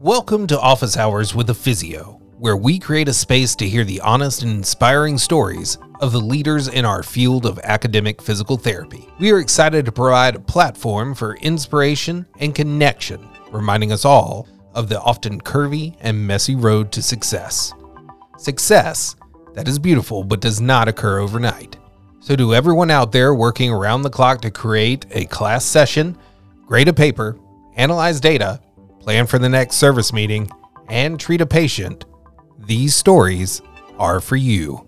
Welcome to Office Hours with a Physio, where we create a space to hear the honest and inspiring stories of the leaders in our field of academic physical therapy. We are excited to provide a platform for inspiration and connection, reminding us all of the often curvy and messy road to success. Success that is beautiful but does not occur overnight. So, to everyone out there working around the clock to create a class session, grade a paper, analyze data, plan for the next service meeting, and treat a patient, these stories are for you.